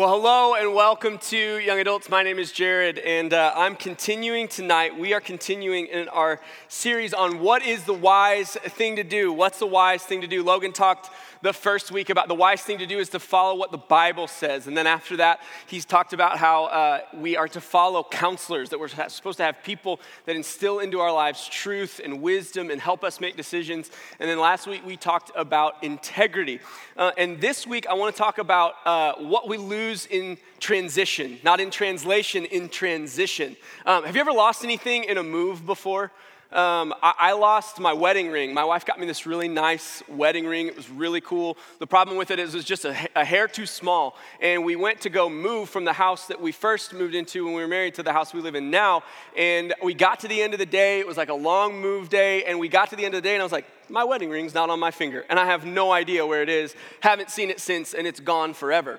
Well, hello and welcome to Young Adults. My name is Jared, and uh, I'm continuing tonight. We are continuing in our series on what is the wise thing to do. What's the wise thing to do? Logan talked the first week about the wise thing to do is to follow what the Bible says. And then after that, he's talked about how uh, we are to follow counselors, that we're supposed to have people that instill into our lives truth and wisdom and help us make decisions. And then last week, we talked about integrity. Uh, and this week, I want to talk about uh, what we lose in transition, not in translation, in transition. Um, have you ever lost anything in a move before? Um, I, I, lost my wedding ring. My wife got me this really nice wedding ring. It was really cool. The problem with it is it was just a, a, hair too small. And we went to go move from the house that we first moved into when we were married to the house we live in now. And we got to the end of the day. It was like a long move day. And we got to the end of the day, and I was like, my wedding ring's not on my finger. And I have no idea where it is. Haven't seen it since, and it's gone forever.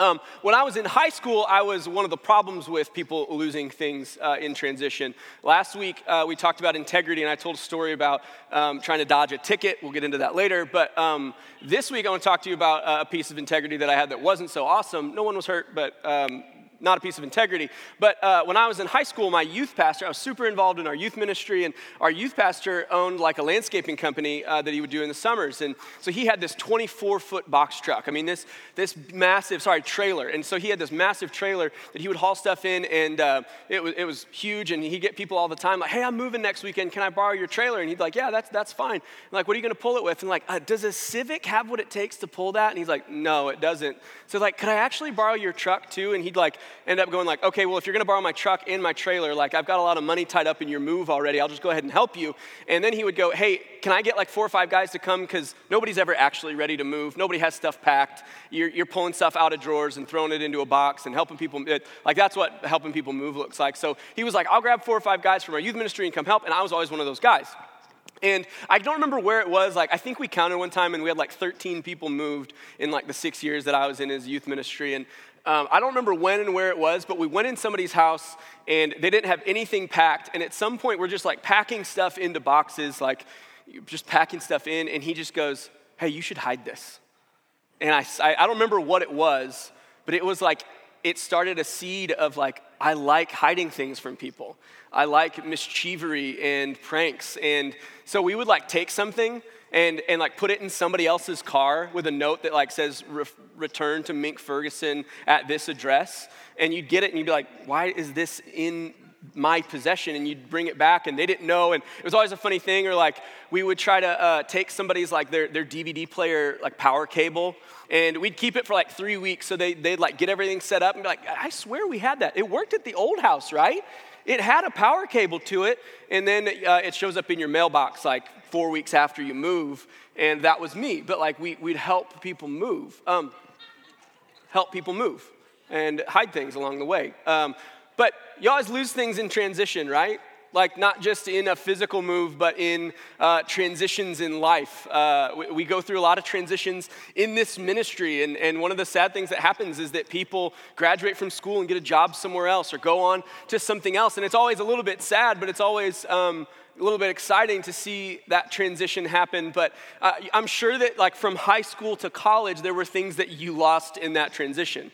Um, when I was in high school, I was one of the problems with people losing things uh, in transition. Last week, uh, we talked about integrity, and I told a story about um, trying to dodge a ticket. We'll get into that later. But um, this week, I want to talk to you about uh, a piece of integrity that I had that wasn't so awesome. No one was hurt, but um, not a piece of integrity. But uh, when I was in high school, my youth pastor, I was super involved in our youth ministry, and our youth pastor owned like a landscaping company uh, that he would do in the summers. And so he had this 24 foot box truck. I mean, this, this massive, sorry, trailer. And so he had this massive trailer that he would haul stuff in, and uh, it, was, it was huge. And he'd get people all the time like, hey, I'm moving next weekend. Can I borrow your trailer? And he'd like, yeah, that's, that's fine. Like, what are you going to pull it with? And like, uh, does a Civic have what it takes to pull that? And he's like, no, it doesn't. So like, could I actually borrow your truck too? And he'd like, end up going like, okay, well, if you're going to borrow my truck and my trailer, like I've got a lot of money tied up in your move already. I'll just go ahead and help you. And then he would go, hey, can I get like four or five guys to come? Because nobody's ever actually ready to move. Nobody has stuff packed. You're, you're pulling stuff out of drawers and throwing it into a box and helping people. It, like that's what helping people move looks like. So he was like, I'll grab four or five guys from our youth ministry and come help. And I was always one of those guys. And I don't remember where it was. Like, I think we counted one time and we had like 13 people moved in like the six years that I was in his youth ministry. And um, I don't remember when and where it was, but we went in somebody's house and they didn't have anything packed. And at some point, we're just like packing stuff into boxes, like just packing stuff in. And he just goes, Hey, you should hide this. And I, I don't remember what it was, but it was like, it started a seed of like, I like hiding things from people. I like mischievery and pranks. And so we would like take something and, and like put it in somebody else's car with a note that like says return to Mink Ferguson at this address. And you'd get it and you'd be like, why is this in my possession? And you'd bring it back and they didn't know. And it was always a funny thing or like we would try to uh, take somebody's like their, their dvd player like power cable and we'd keep it for like three weeks so they, they'd like get everything set up and be like i swear we had that. It worked at the old house right it had a power cable to it and then uh, it shows up in your mailbox like four weeks after you move, and that was me. But like we, would help people move, um, help people move, and hide things along the way. Um, but you always lose things in transition, right? Like not just in a physical move, but in uh, transitions in life. Uh, we, we, go through a lot of transitions in this ministry, and, and one of the sad things that happens is that people graduate from school and get a job somewhere else or go on to something else, and it's always a little bit sad, but it's always um, a little bit exciting to see that transition happen. But uh, I'm sure that, like, from high school to college, there were things that you lost in that transition.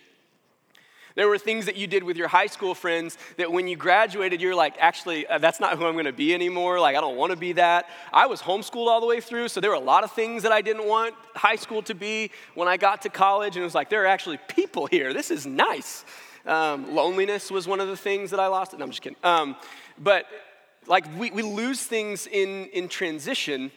There were things that you did with your high school friends that when you graduated, you're like, actually, uh, that's not who I'm going to be anymore. Like, I don't want to be that. I was homeschooled all the way through, so there were a lot of things that I didn't want high school to be when I got to college. And it was like, there are actually people here. This is nice. Um, loneliness was one of the things that I lost. No, I'm just kidding. Um, but like we, we lose things in, in transition,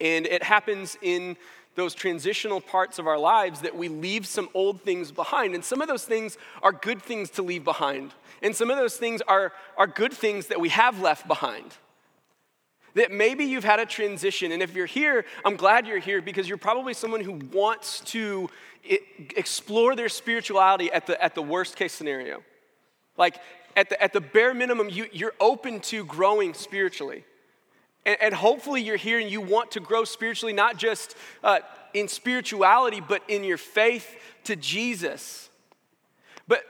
and it happens in those transitional parts of our lives that we leave some old things behind. And some of those things are good things to leave behind. And some of those things are, are good things that we have left behind. That maybe you've had a transition, and if you're here, I'm glad you're here because you're probably someone who wants to explore their spirituality at the, at the worst case scenario. Like, at the, at the bare minimum, you, you're open to growing spiritually. And, and hopefully, you're here and you want to grow spiritually, not just uh, in spirituality, but in your faith to Jesus. But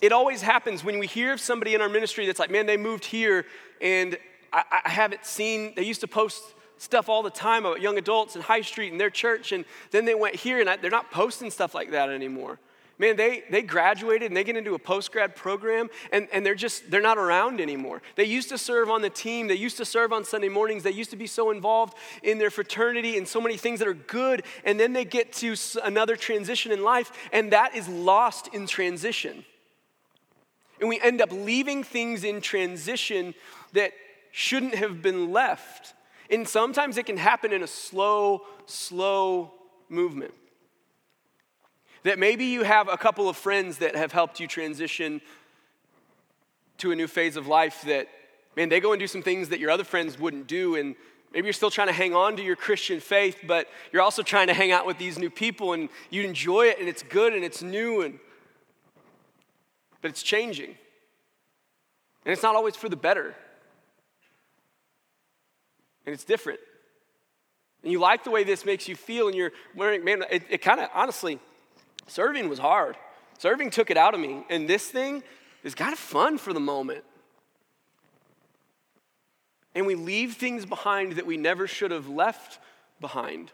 it always happens when we hear of somebody in our ministry that's like, man, they moved here and I, I haven't seen, they used to post stuff all the time about young adults in High Street and their church, and then they went here and I, they're not posting stuff like that anymore. Man, they, they graduated and they get into a post grad program and, and they're just, they're not around anymore. They used to serve on the team, they used to serve on Sunday mornings, they used to be so involved in their fraternity and so many things that are good. And then they get to another transition in life and that is lost in transition. And we end up leaving things in transition that shouldn't have been left. And sometimes it can happen in a slow, slow movement. That maybe you have a couple of friends that have helped you transition to a new phase of life that, man, they go and do some things that your other friends wouldn't do. And maybe you're still trying to hang on to your Christian faith, but you're also trying to hang out with these new people and you enjoy it and it's good and it's new and but it's changing. And it's not always for the better. And it's different. And you like the way this makes you feel, and you're wearing, man, it, it kind of, honestly, Serving was hard. Serving took it out of me. And this thing is kind of fun for the moment. And we leave things behind that we never should have left behind.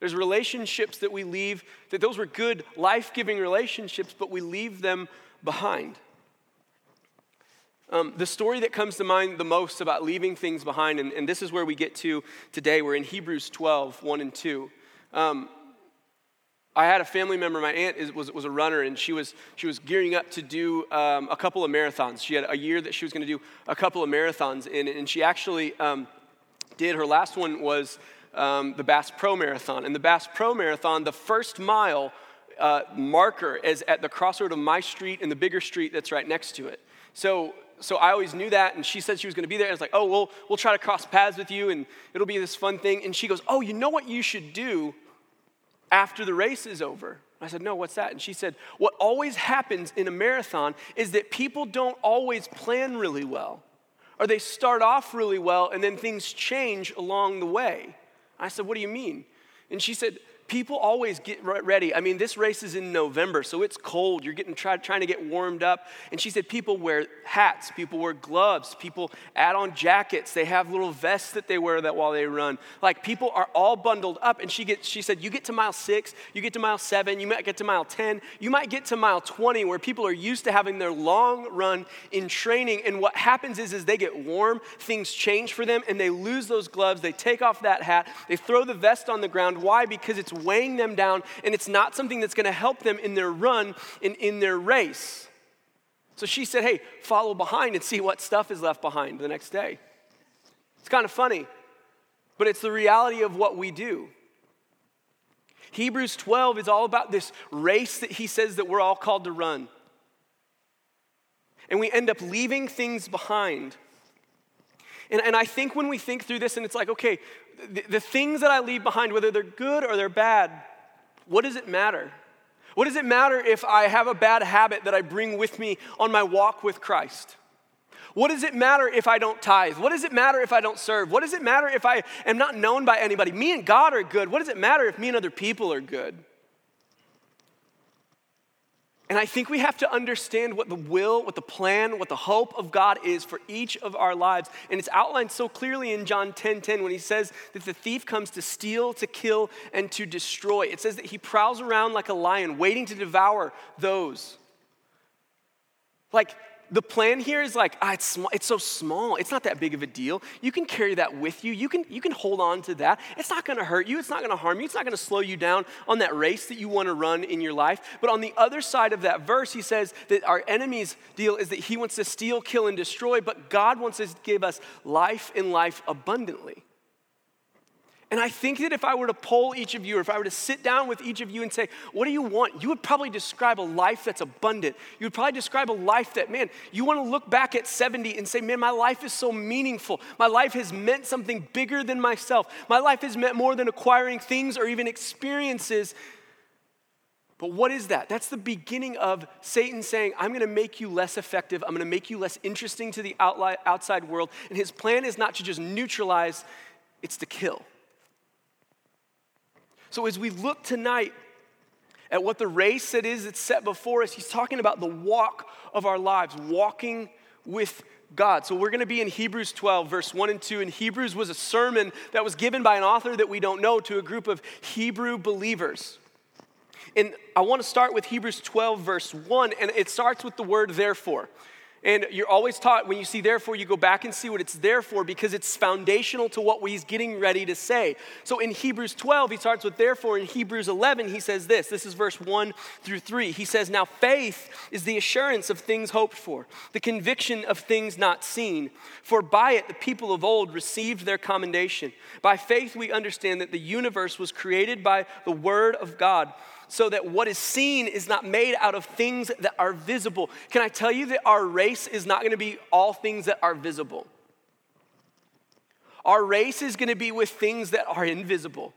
There's relationships that we leave, that those were good, life giving relationships, but we leave them behind. Um, the story that comes to mind the most about leaving things behind, and, and, this is where we get to today, we're in Hebrews 12, 1 and 2. Um, I had a family member, my aunt is, was, was a runner, and she was, she was gearing up to do um, a couple of marathons. She had a year that she was going to do a couple of marathons, and, and she actually um, did. Her last one was um, the Bass Pro Marathon. And the Bass Pro Marathon, the first mile uh, marker is at the crossroad of my street and the bigger street that's right next to it. So, so I always knew that, and she said she was going to be there. I was like, oh, we'll, we'll try to cross paths with you, and it'll be this fun thing. And she goes, oh, you know what you should do? After the race is over. I said, No, what's that? And she said, What always happens in a marathon is that people don't always plan really well, or they start off really well and then things change along the way. I said, What do you mean? And she said, people always get ready. I mean, this race is in November, so it's cold. You're getting try, trying to get warmed up. And she said people wear hats, people wear gloves, people add on jackets. They have little vests that they wear that while they run. Like people are all bundled up. And she gets, she said, you get to mile six, you get to mile seven, you might get to mile 10, you might get to mile 20 where people are used to having their long run in training. And what happens is, is they get warm, things change for them, and they lose those gloves. They take off that hat, they throw the vest on the ground. Why? Because it's weighing them down, and it's not something that's going to help them in their run and in their race. So she said, Hey, follow behind and see what stuff is left behind the next day. It's kind of funny, but it's the reality of what we do. Hebrews 12 is all about this race that he says that we're all called to run. And we end up leaving things behind. And, and I think when we think through this, and it's like, okay, the, the things that I leave behind, whether they're good or they're bad, what does it matter? What does it matter if I have a bad habit that I bring with me on my walk with Christ? What does it matter if I don't tithe? What does it matter if I don't serve? What does it matter if I am not known by anybody? Me and God are good. What does it matter if me and other people are good? And I think we have to understand what the will, what the plan, what the hope of God is for each of our lives. And it's outlined so clearly in John 10:10 10, 10, when he says that the thief comes to steal, to kill, and to destroy. It says that he prowls around like a lion, waiting to devour those. Like the plan here is like, ah, it's, it's so small. It's not that big of a deal. You can carry that with you. You can, you can hold on to that. It's not going to hurt you. It's not going to harm you. It's not going to slow you down on that race that you want to run in your life. But on the other side of that verse, he says that our enemy's deal is that he wants to steal, kill, and destroy, but God wants to give us life and life abundantly. And I think that if I were to poll each of you, or if I were to sit down with each of you and say, What do you want? You would probably describe a life that's abundant. You would probably describe a life that, man, you want to look back at 70 and say, Man, my life is so meaningful. My life has meant something bigger than myself. My life has meant more than acquiring things or even experiences. But what is that? That's the beginning of Satan saying, I'm going to make you less effective. I'm going to make you less interesting to the outside world. And his plan is not to just neutralize, it's to kill. So as we look tonight at what the race that is that's set before us, he's talking about the walk of our lives, walking with God. So we're going to be in Hebrews 12, verse 1 and 2. And Hebrews was a sermon that was given by an author that we don't know to a group of Hebrew believers. And I want to start with Hebrews 12, verse 1, and it starts with the word therefore. And you're always taught when you see therefore, you go back and see what it's there for because it's foundational to what he's getting ready to say. So in Hebrews 12, he starts with therefore. In Hebrews 11, he says this this is verse 1 through 3. He says, Now faith is the assurance of things hoped for, the conviction of things not seen. For by it the people of old received their commendation. By faith we understand that the universe was created by the word of God so that what is seen is not made out of things that are visible. Can I tell you that our race is not going to be all things that are visible? Our race is going to be with things that are invisible.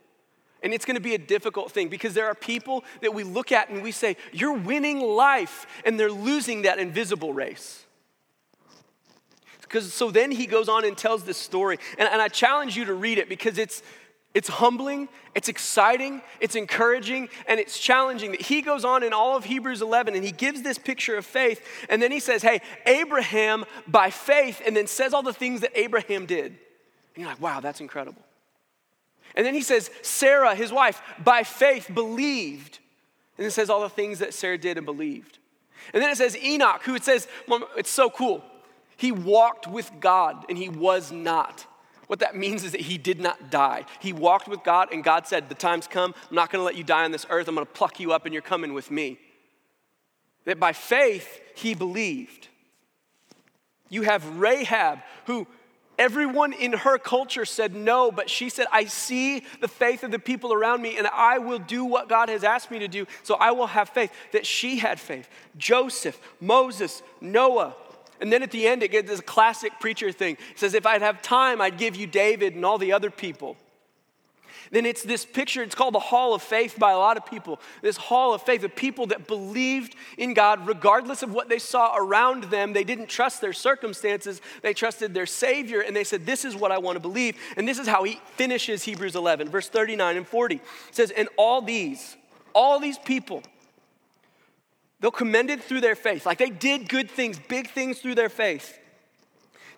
And it's going to be a difficult thing because there are people that we look at and we say, You're winning life, and they're losing that invisible race. Because so then he goes on and tells this story. And, and I challenge you to read it because it's, it's humbling, it's exciting, it's encouraging, and it's challenging that he goes on in all of Hebrews 11 and he gives this picture of faith. And then he says, Hey, Abraham by faith, and then says all the things that Abraham did. And you're like, Wow, that's incredible. And then he says, Sarah, his wife, by faith believed. And it says all the things that Sarah did and believed. And then it says Enoch, who it says, it's so cool. He walked with God and he was not. What that means is that he did not die. He walked with God, and God said, The time's come. I'm not going to let you die on this earth. I'm going to pluck you up, and you're coming with me. That by faith, he believed. You have Rahab, who everyone in her culture said no, but she said, I see the faith of the people around me, and I will do what God has asked me to do, so I will have faith. That she had faith. Joseph, Moses, Noah, and then at the end, it gets this classic preacher thing. It says, If I'd have time, I'd give you David and all the other people. Then it's this picture, it's called the Hall of Faith by a lot of people. This Hall of Faith of people that believed in God regardless of what they saw around them. They didn't trust their circumstances, they trusted their Savior, and they said, This is what I want to believe. And this is how he finishes Hebrews 11, verse 39 and 40. It says, And all these, all these people, They'll commend it through their faith. Like they did good things, big things through their faith.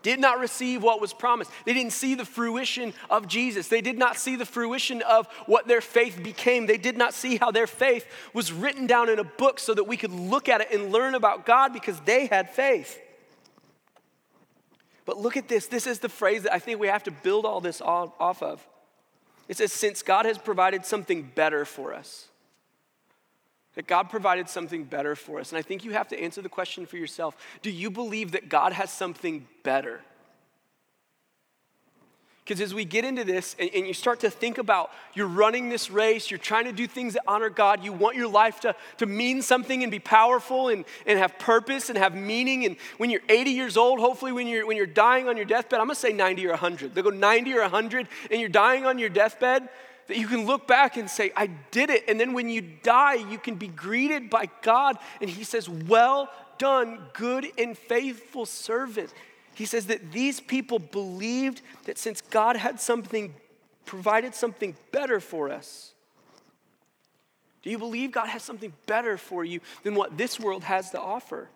Did not receive what was promised. They didn't see the fruition of Jesus. They did not see the fruition of what their faith became. They did not see how their faith was written down in a book so that we could look at it and learn about God because they had faith. But look at this. This is the phrase that I think we have to build all this off of. It says, Since God has provided something better for us that God provided something better for us. And I think you have to answer the question for yourself Do you believe that God has something better? Because as we get into this and, and, you start to think about you're running this race, you're trying to do things that honor God, you want your life to, to mean something and be powerful and, and have purpose and have meaning. And when you're 80 years old, hopefully when you're, when you're dying on your deathbed, I'm gonna say 90 or 100. They'll go 90 or 100 and you're dying on your deathbed, that you can look back and say, I did it. And then when you die, you can be greeted by God. And He says, Well done, good and faithful servant. He says that these people believed that since God had something, provided something better for us, do you believe God has something better for you than what this world has to offer?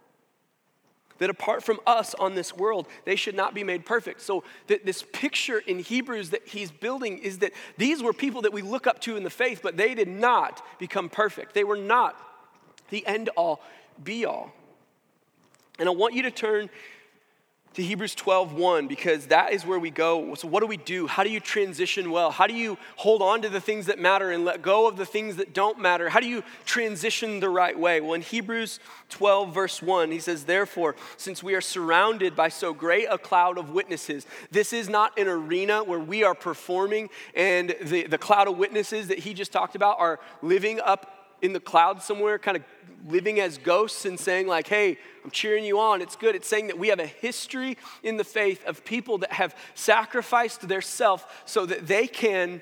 That apart from us on this world, they should not be made perfect. So, this picture in Hebrews that he's building is that these were people that we look up to in the faith, but they did not become perfect. They were not the end all be all. And I want you to turn to Hebrews 12, 1, because that is where we go. So, what do we do? How do you transition well? How do you hold on to the things that matter and let go of the things that don't matter? How do you transition the right way? Well, in Hebrews 12, verse 1, he says, Therefore, since we are surrounded by so great a cloud of witnesses, this is not an arena where we are performing and the, the cloud of witnesses that he just talked about are living up in the clouds somewhere, kind of living as ghosts and saying, like, hey, I'm cheering you on. It's good. It's saying that we have a history in the faith of people that have sacrificed their self so that they can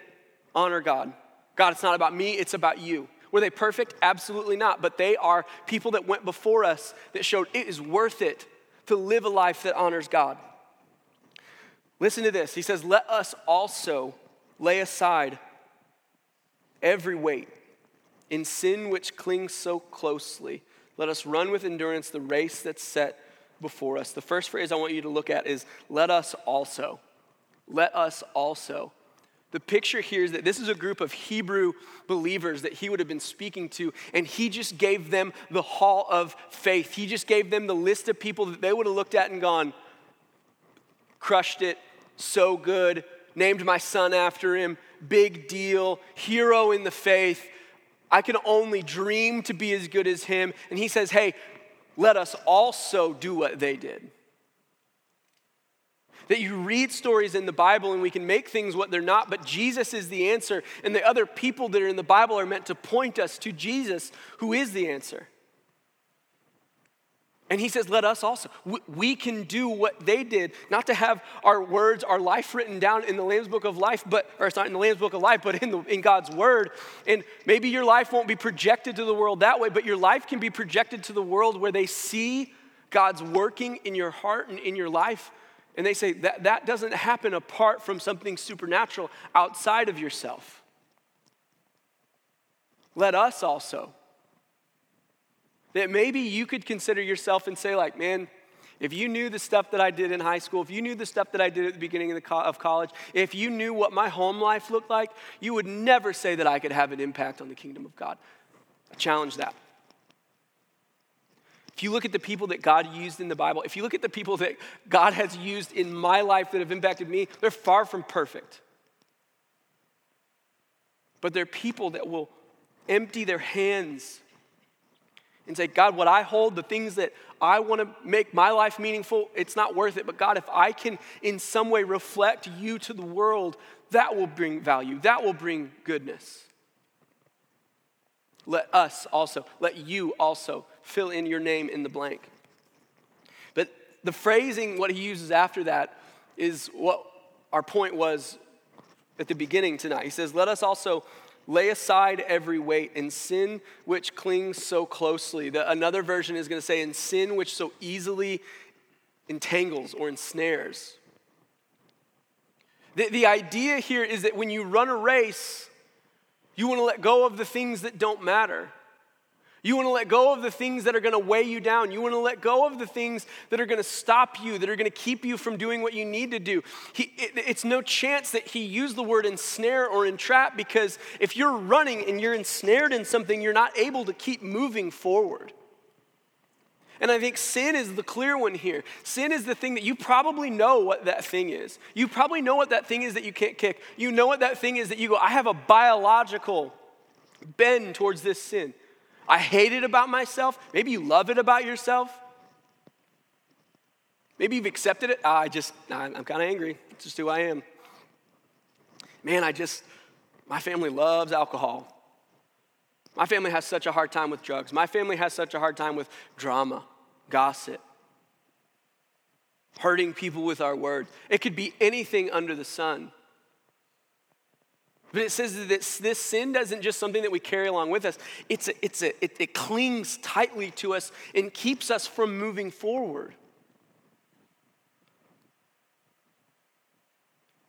honor God. God, it's not about me, it's about you. Were they perfect? Absolutely not. But they are people that went before us that showed it is worth it to live a life that honors God. Listen to this. He says, Let us also lay aside every weight in sin which clings so closely, let us run with endurance the race that's set before us. The first phrase I want you to look at is let us also. Let us also. The picture here is that this is a group of Hebrew believers that he would have been speaking to, and he just gave them the hall of faith. He just gave them the list of people that they would have looked at and gone, crushed it, so good, named my son after him, big deal, hero in the faith. I can only dream to be as good as him. And he says, hey, let us also do what they did. That you read stories in the Bible and we can make things what they're not, but Jesus is the answer. And the other people that are in the Bible are meant to point us to Jesus, who is the answer. And he says, let us also. We can do what they did, not to have our words, our life written down in the Lamb's Book of Life, but, or it's not in the Lamb's Book of Life, but in, the, in God's Word. And maybe your life won't be projected to the world that way, but your life can be projected to the world where they see God's working in your heart and in your life. And they say that that doesn't happen apart from something supernatural outside of yourself. Let us also that maybe you could consider yourself and say, like, man, if you knew the stuff that I did in high school, if you knew the stuff that I did at the beginning of, the co- of college, if you knew what my home life looked like, you would never say that I could have an impact on the kingdom of God. I challenge that. If you look at the people that God used in the Bible, if you look at the people that God has used in my life that have impacted me, they're far from perfect. But they're people that will empty their hands and say, God, what I hold, the things that I want to make my life meaningful, it's not worth it. But God, if I can in some way reflect you to the world, that will bring value, that will bring goodness. Let us also, let you also fill in your name in the blank. But the phrasing, what he uses after that, is what our point was at the beginning tonight. He says, Let us also Lay aside every weight and sin which clings so closely. The, another version is going to say, and sin which so easily entangles or ensnares. The, the idea here is that when you run a race, you want to let go of the things that don't matter. You want to let go of the things that are going to weigh you down. You want to let go of the things that are going to stop you, that are going to keep you from doing what you need to do. He, it, it's no chance that he used the word ensnare or entrap because if you're running and you're ensnared in something, you're not able to keep moving forward. And I think sin is the clear one here. Sin is the thing that you probably know what that thing is. You probably know what that thing is that you can't kick. You know what that thing is that you go, I have a biological bend towards this sin. I hate it about myself. Maybe you love it about yourself. Maybe you've accepted it. Ah, I just, I'm kind of angry. It's just who I am. Man, I just, my family loves alcohol. My family has such a hard time with drugs. My family has such a hard time with drama, gossip, hurting people with our words. It could be anything under the sun. But it says that this sin doesn't just something that we carry along with us. It's a, it's a, it, it clings tightly to us and keeps us from moving forward.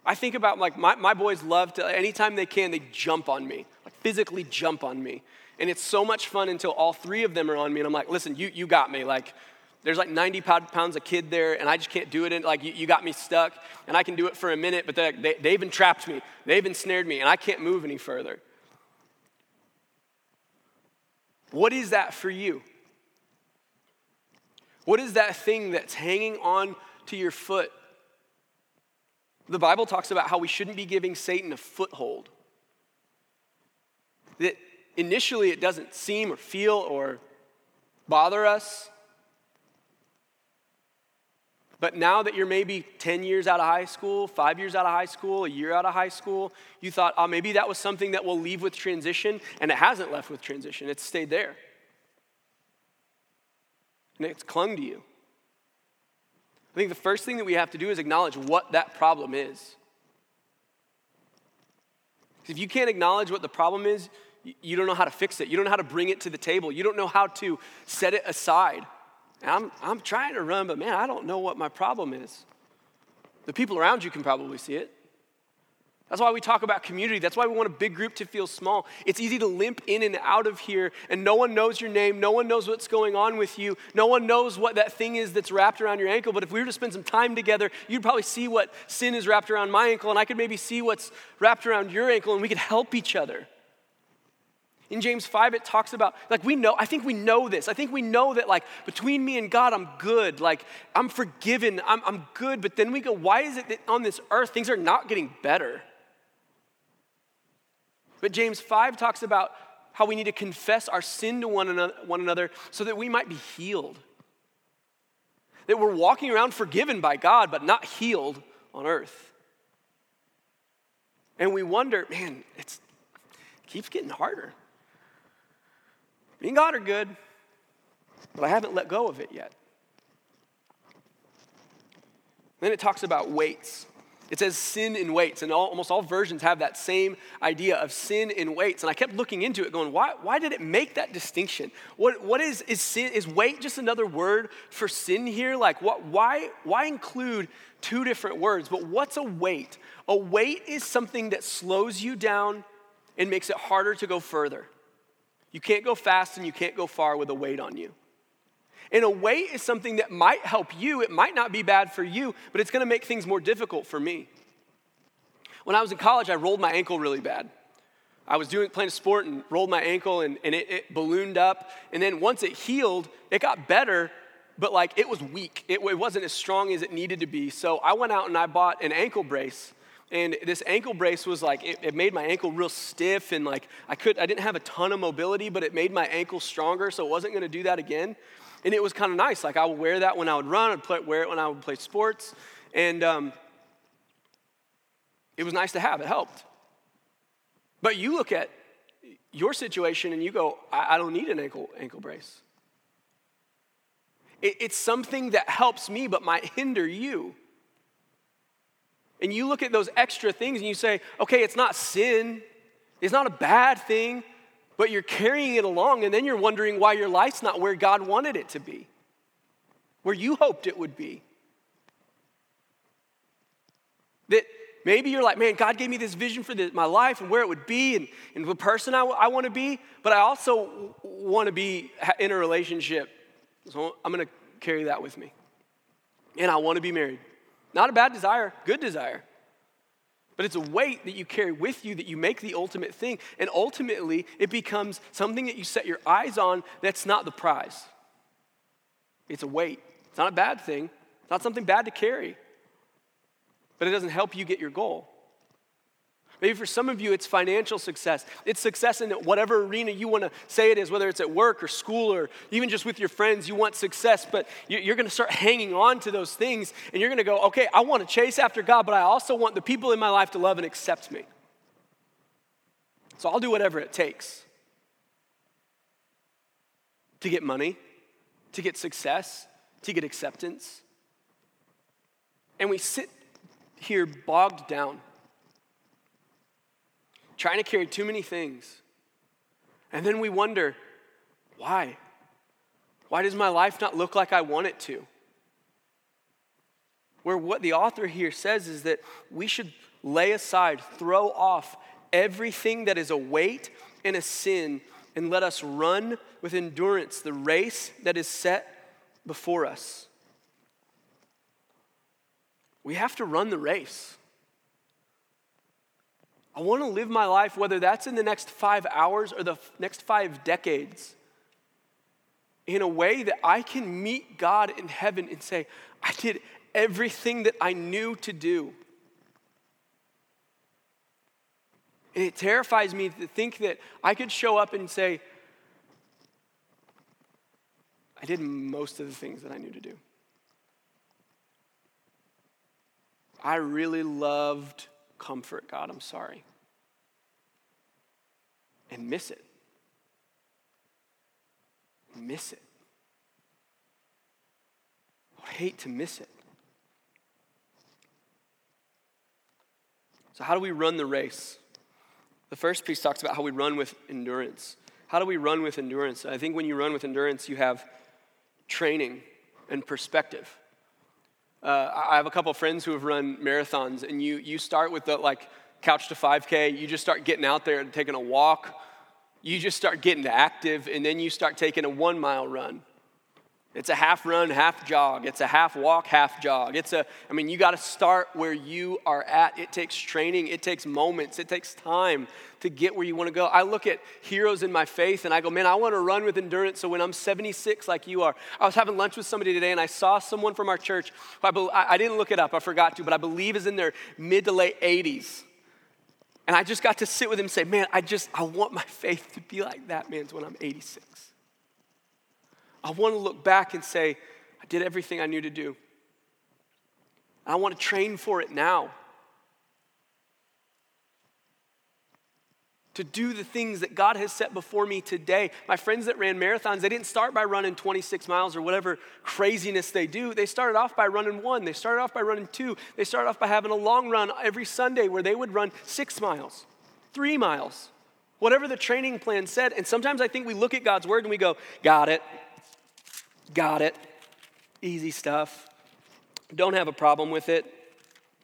I think about like my, my boys love to, anytime they can, they jump on me, like physically jump on me. And it's so much fun until all three of them are on me. And I'm like, listen, you, you got me. Like, there's like 90 pounds of kid there, and I just can't do it. In, like, you, you got me stuck, and I can do it for a minute, but they, they've entrapped me. They've ensnared me, and I can't move any further. What is that for you? What is that thing that's hanging on to your foot? The Bible talks about how we shouldn't be giving Satan a foothold. That initially it doesn't seem or feel or bother us. But now that you're maybe 10 years out of high school, five years out of high school, a year out of high school, you thought, oh, maybe that was something that will leave with transition, and it hasn't left with transition. It's stayed there. And it's clung to you. I think the first thing that we have to do is acknowledge what that problem is. If you can't acknowledge what the problem is, you don't know how to fix it. You don't know how to bring it to the table. You don't know how to set it aside. And I'm, I'm trying to run, but man, I don't know what my problem is. The people around you can probably see it. That's why we talk about community. That's why we want a big group to feel small. It's easy to limp in and out of here, and no one knows your name. No one knows what's going on with you. No one knows what that thing is that's wrapped around your ankle. But if we were to spend some time together, you'd probably see what sin is wrapped around my ankle, and I could maybe see what's wrapped around your ankle, and we could help each other. In James 5, it talks about, like, we know, I think we know this. I think we know that, like, between me and God, I'm good. Like, I'm forgiven. I'm, I'm good. But then we go, why is it that on this earth things are not getting better? But James 5 talks about how we need to confess our sin to one another, one another so that we might be healed. That we're walking around forgiven by God, but not healed on earth. And we wonder, man, it keeps getting harder. Me and God are good, but I haven't let go of it yet. Then it talks about weights. It says sin in weights, and all, almost all versions have that same idea of sin in weights. And I kept looking into it, going, why, why did it make that distinction? What, what is, is sin? Is weight just another word for sin here? Like, what, why, why include two different words? But what's a weight? A weight is something that slows you down and makes it harder to go further. You can't go fast and you can't go far with a weight on you. And a weight is something that might help you. It might not be bad for you, but it's to make things more difficult for me. When I was in college, I rolled my ankle really bad. I was doing playing a sport and rolled my ankle and, and it, it ballooned up. And then once it healed, it got better, but like it was weak. It, it wasn't as strong as it needed to be. So I went out and I bought an ankle brace. And this ankle brace was like, it, it, made my ankle real stiff and like I could, I didn't have a ton of mobility, but it made my ankle stronger, so it wasn't gonna do that again. And it was kind of nice. Like I would wear that when I would run, I'd play, wear it when I would play sports. And um, it was nice to have, it helped. But you look at your situation and you go, I, I don't need an ankle, ankle brace. It, it's something that helps me but might hinder you. And you look at those extra things and you say, okay, it's not sin, it's not a bad thing, but you're carrying it along, and then you're wondering why your life's not where God wanted it to be, where you hoped it would be. That maybe you're like, man, God gave me this vision for my life and where it would be and, and the person I, I want to be, but I also want to be in a relationship. So I'm going to carry that with me. And I want to be married. Not a bad desire, good desire. But it's a weight that you carry with you that you make the ultimate thing. And ultimately, it becomes something that you set your eyes on that's not the prize. It's a weight. It's not a bad thing, it's not something bad to carry, but it doesn't help you get your goal. Maybe for some of you, it's financial success. It's success in whatever arena you want to say it is, whether it's at work or school or even just with your friends. You want success, but you're going to start hanging on to those things and you're going to go, okay, I want to chase after God, but I also want the people in my life to love and accept me. So I'll do whatever it takes to get money, to get success, to get acceptance. And we sit here bogged down trying to carry too many things. And then we wonder, why? Why does my life not look like I want it to? Where what the author here says is that we should lay aside, throw off everything that is a weight and a sin, and let us run with endurance the race that is set before us. We have to run the race. I want to live my life, whether that's in the next five hours or the next five decades, in a way that I can meet God in heaven and say, I did everything that I knew to do. And it terrifies me to think that I could show up and say, I did most of the things that I knew to do. I really loved comfort, God, I'm sorry. And miss it. Miss it. I hate to miss it. So, how do we run the race? The first piece talks about how we run with endurance. How do we run with endurance? I think when you run with endurance, you have training and perspective. Uh, I have a couple friends who have run marathons, and you, you start with the like couch to 5K, you just start getting out there and taking a walk. You just start getting active, and then you start taking a one mile run. It's a half run, half jog. It's a half walk, half jog. It's a, I mean, you got to start where you are at. It takes training, it takes moments, it takes time to get where you want to go. I look at heroes in my faith and I go, man, I want to run with endurance so when I'm 76 like you are. I was having lunch with somebody today and I saw someone from our church I, be, I didn't look it up, I forgot to, but I believe is in their mid to late 80s. And I just got to sit with him and say, man, I just, I want my faith to be like that man's when I'm 86. I want to look back and say, I did everything I knew to do. I want to train for it now. To do the things that God has set before me today. My friends that ran marathons, they didn't start by running 26 miles or whatever craziness they do. They started off by running one, they started off by running two, they started off by having a long run every Sunday where they would run six miles, three miles, whatever the training plan said. And sometimes I think we look at God's word and we go, Got it, Got it. Easy stuff. Don't have a problem with it.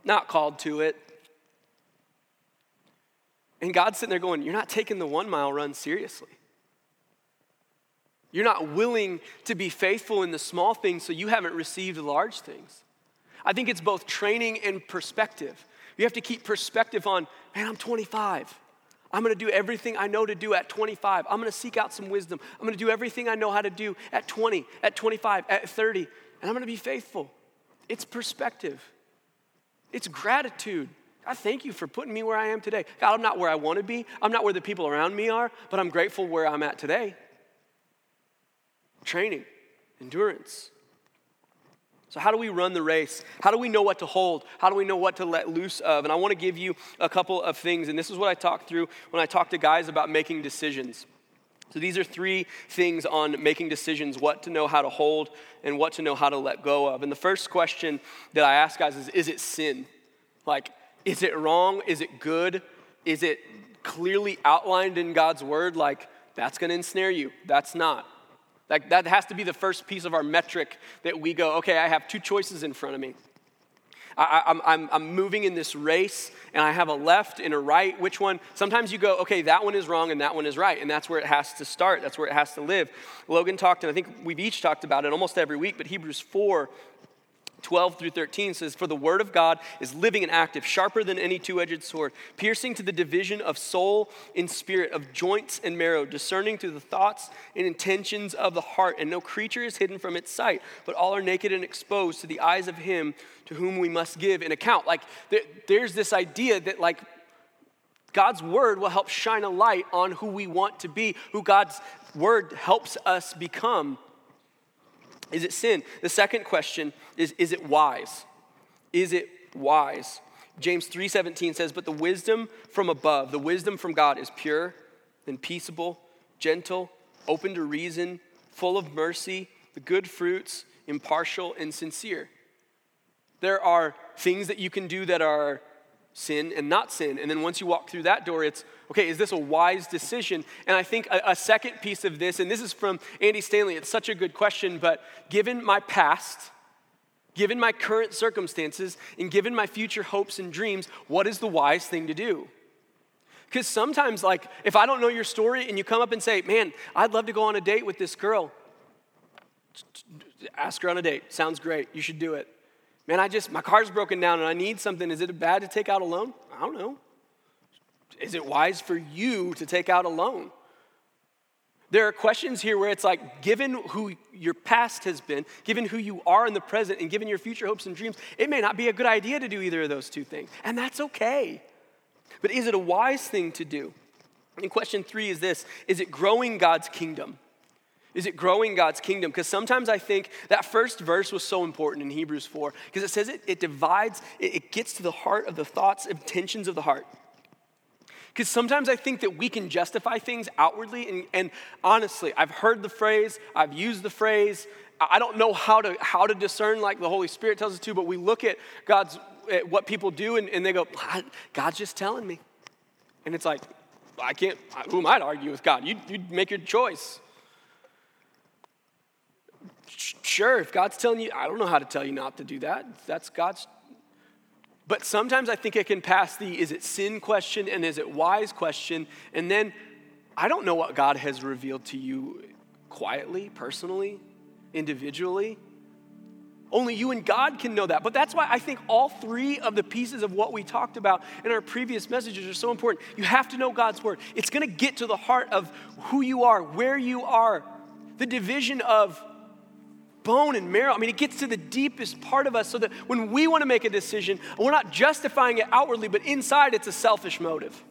Not called to it. And God's sitting there going, You're not taking the one mile run seriously. You're not willing to be faithful in the small things, so you haven't received large things. I think it's both training and perspective. You have to keep perspective on, man, I'm 25. I'm going to do everything I know to do at 25. I'm going to seek out some wisdom. I'm going to do everything I know how to do at 20, at 25, at 30, and I'm going to be faithful. It's perspective, it's gratitude. I thank you for putting me where I am today. God, I'm not where I want to be, I'm not where the people around me are, but I'm grateful where I'm at today. Training, endurance, so, how do we run the race? How do we know what to hold? How do we know what to let loose of? And I want to give you a couple of things. And this is what I talk through when I talk to guys about making decisions. So, these are three things on making decisions what to know how to hold and what to know how to let go of. And the first question that I ask guys is Is it sin? Like, is it wrong? Is it good? Is it clearly outlined in God's word? Like, that's going to ensnare you. That's not. Like that has to be the first piece of our metric that we go, okay, I have two choices in front of me. I, am I'm, I'm moving in this race and I have a left and a right. Which one? Sometimes you go, okay, that one is wrong and that one is right. And that's where it has to start. That's where it has to live. Logan talked, and I think we've each talked about it almost every week, but Hebrews 4 12 through 13 says, For the word of God is living and active, sharper than any two edged sword, piercing to the division of soul and spirit, of joints and marrow, discerning through the thoughts and intentions of the heart. And no creature is hidden from its sight, but all are naked and exposed to the eyes of him to whom we must give an account. Like, there's this idea that, like, God's word will help shine a light on who we want to be, who God's word helps us become. Is it sin? The second question is is it wise? Is it wise? James 3:17 says, "But the wisdom from above, the wisdom from God is pure and peaceable, gentle, open to reason, full of mercy, the good fruits, impartial and sincere." There are things that you can do that are sin and not sin. And then once you walk through that door, it's okay, is this a wise decision? And I think a, a, second piece of this, and this is from Andy Stanley, it's such a good question, but given my past, given my current circumstances, and given my future hopes and dreams, what is the wise thing to do? Because sometimes, like, if I don't know your story and you come up and say, man, I'd love to go on a date with this girl, ask her on a date. Sounds great. You should do it. Man, I just, my car's broken down and I need something. Is it bad to take out a loan? I don't know. Is it wise for you to take out a loan? There are questions here where it's like, given who your past has been, given who you are in the present, and given your future hopes and dreams, it may not be a good idea to do either of those two things. And that's okay. But is it a wise thing to do? And question three is this Is it growing God's kingdom? Is it growing God's kingdom? Because sometimes I think that first verse was so important in Hebrews 4 because it says it, it divides, it, it gets to the heart of the thoughts, intentions of the heart. Because sometimes I think that we can justify things outwardly, and, and, honestly, I've heard the phrase, I've used the phrase. I don't know how to how to discern like the Holy Spirit tells us to, but we look at God's at what people do, and, and they go, God's just telling me, and it's like, I can't. Who am I to argue with God? You you make your choice. Sure, if God's telling you, I don't know how to tell you not to do that. That's God's. But sometimes I think it can pass the is it sin question and is it wise question. And then I don't know what God has revealed to you quietly, personally, individually. Only you and God can know that. But that's why I think all three of the pieces of what we talked about in our previous messages are so important. You have to know God's word. It's going to get to the heart of who you are, where you are, the division of bone and marrow. I mean, it gets to the deepest part of us so that when we want to make a decision, we're not justifying it outwardly, but inside it's a selfish motive.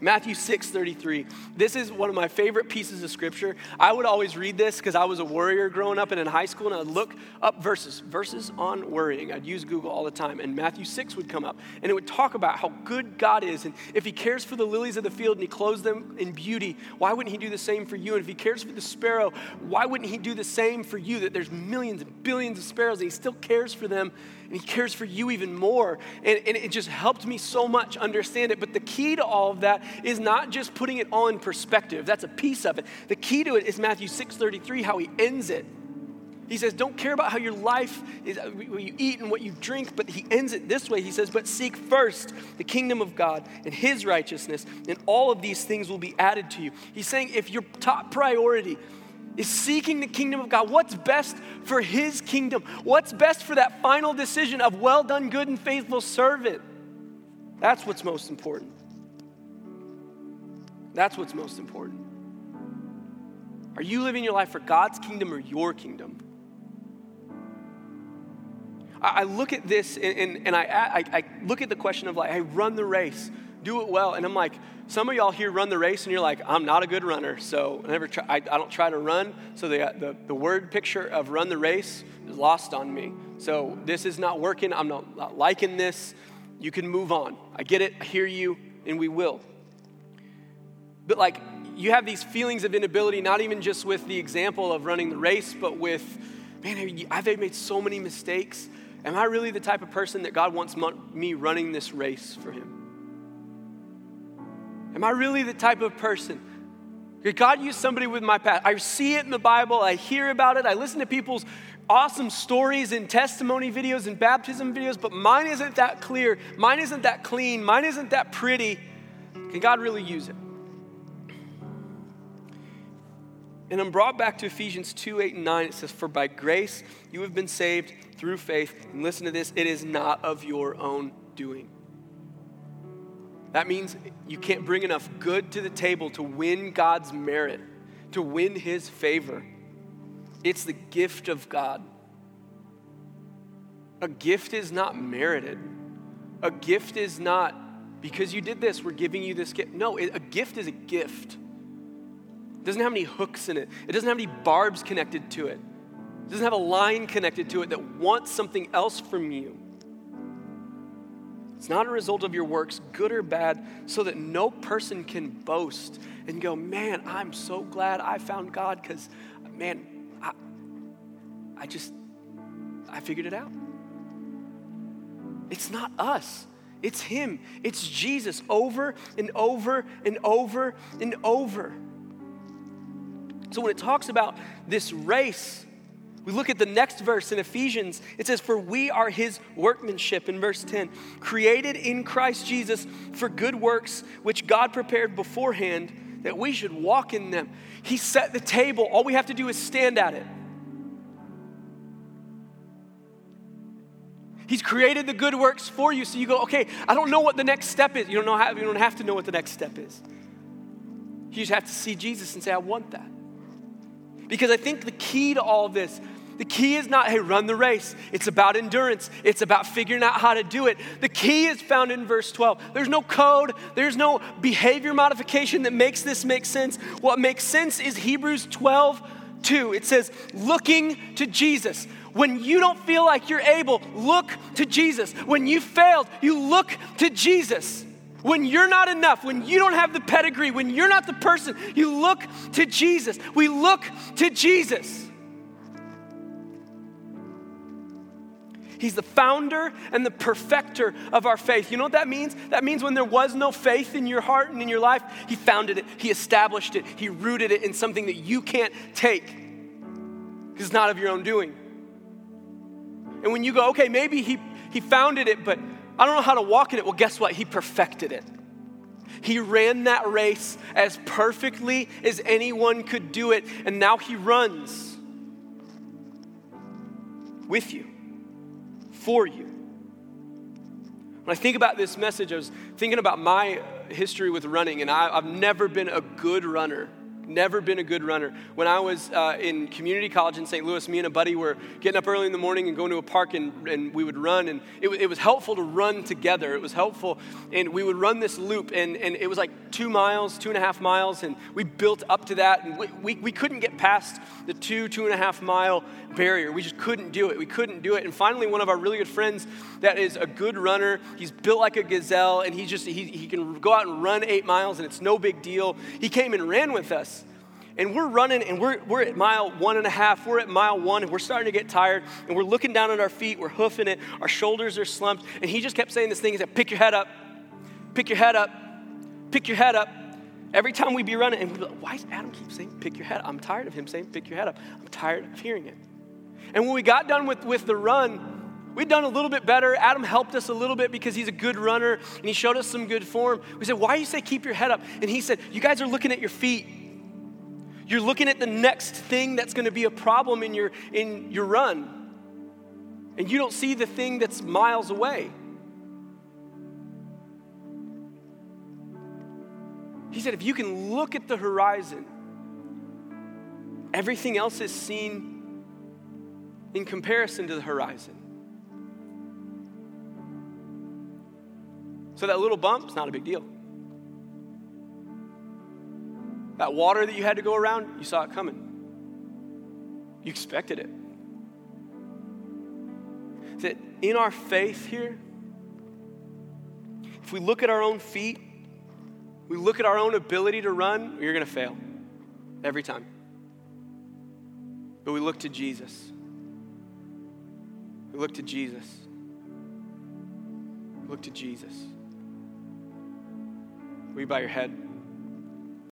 Matthew 6 33. This is one of my favorite pieces of scripture. I would always read this because I was a worrier growing up and in high school, and I'd look up verses, verses on worrying. I'd use Google all the time, and Matthew 6 would come up, and it would talk about how good God is. And if He cares for the lilies of the field and He clothes them in beauty, why wouldn't He do the same for you? And if He cares for the sparrow, why wouldn't He do the same for you? That there's millions and billions of sparrows, and He still cares for them and He cares for you even more. And, and it just helped me so much understand it. But the key to all of that is not just putting it all in perspective. That's a piece of it. The key to it is Matthew 6:33, how He ends it. He says, Don't care about how your life is, uh, what you eat and what you drink, but he ends it this way. He says, But seek first the kingdom of God and his righteousness, and all of these things will be added to you. He's saying, If your top priority is seeking the kingdom of God. What's best for his kingdom? What's best for that final decision of well done, good and faithful servant? That's what's most important. That's what's most important. Are you living your life for God's kingdom or your kingdom? I, look at this and, and, and I, I, I look at the question of like, hey, run the race do it well. And I'm like, some of y'all here run the race and you're like, I'm not a good runner, so I never try, I, I don't try to run. So the, uh, the, the word picture of run the race is lost on me. So this is not working. I'm not, not liking this. You can move on. I get it. I hear you, and we will. But like, you have these feelings of inability, not even just with the example of running the race, but with, man, I've made so many mistakes. Am I really the type of person that God wants me running this race for Him? Am I really the type of person? Could God use somebody with my past? I see it in the Bible, I hear about it, I listen to people's awesome stories and testimony videos and baptism videos, but mine isn't that clear, mine isn't that clean, mine isn't that pretty. Can God really use it? And I'm brought back to Ephesians 2 8 and 9. It says, For by grace you have been saved through faith. And listen to this it is not of your own doing. That means you can't bring enough good to the table to win God's merit, to win His favor. It's the gift of God. A gift is not merited. A gift is not because you did this, we're giving you this gift. No, a gift is a gift. It doesn't have any hooks in it, it doesn't have any barbs connected to it, it doesn't have a line connected to it that wants something else from you. It's not a result of your works, good or bad, so that no person can boast and go, man, I'm so glad I found God because, man, I, I just, I figured it out. It's not us. It's Him. It's Jesus over and over and over and over. So when it talks about this race, we look at the next verse in Ephesians. It says, For we are his workmanship in verse 10, created in Christ Jesus for good works, which God prepared beforehand that we should walk in them. He set the table. All we have to do is stand at it. He's created the good works for you. So you go, okay, I don't know what the next step is. You don't, know how, you don't have to know what the next step is. You just have to see Jesus and say, I want that. Because I think the key to all this the key is not, hey, run the race. It's about endurance. It's about figuring out how to do it. The key is found in verse 12. There's no code, there's no behavior modification that makes this make sense. What makes sense is Hebrews 12, 2. It says, looking to Jesus. When you don't feel like you're able, look to Jesus. When you failed, you look to Jesus. When you're not enough, when you don't have the pedigree, when you're not the person, you look to Jesus. We look to Jesus. He's the founder and the perfecter of our faith. You know what that means? That means when there was no faith in your heart and in your life, He founded it, He established it, He rooted it in something that you can't take because it's not of your own doing. And when you go, okay, maybe He he founded it, but I don't know how to walk in it. Well, guess what? He perfected it. He ran that race as perfectly as anyone could do it, and now he runs with you, for you. When I think about this message, I was thinking about my history with running, and I, have never been a good runner Never been a good runner. When I was uh, in community college in St. Louis, me and a buddy were getting up early in the morning and going to a park, and, and we would run. And it, it was helpful to run together. It was helpful. And we would run this loop, and, and it was like two miles, two and a half miles. And we built up to that, and we, we, we couldn't get past the two, two and a half mile barrier. We just couldn't do it. We couldn't do it. And finally, one of our really good friends that is a good runner, he's built like a gazelle, and he just he, he can go out and run eight miles, and it's no big deal. He came and ran with us and we're running and we're, we're at mile one and a half, we're at mile one, and we're starting to get tired, and we're looking down at our feet, we're hoofing it, our shoulders are slumped, and he just kept saying this thing, he said, pick your head up, pick your head up, pick your head up. Every time we'd be running, and we'd be like, why does Adam keep saying, pick your head up? I'm tired of him saying, pick your head up. I'm tired of hearing it. And when we got done with, with the run, We'd done a little bit better. Adam helped us a little bit because he's a good runner and he showed us some good form. We said, Why do you say keep your head up? And he said, You guys are looking at your feet. You're looking at the next thing that's going to be a problem in your, in your run. And you don't see the thing that's miles away. He said, if you can look at the horizon, everything else is seen in comparison to the horizon. So that little bump is not a big deal. That water that you had to go around, you saw it coming. You expected it. That in our faith here, if we look at our own feet, we look at our own ability to run, you're going to fail every time. But we look to Jesus. We look to Jesus. We look to Jesus. Will you bow your head?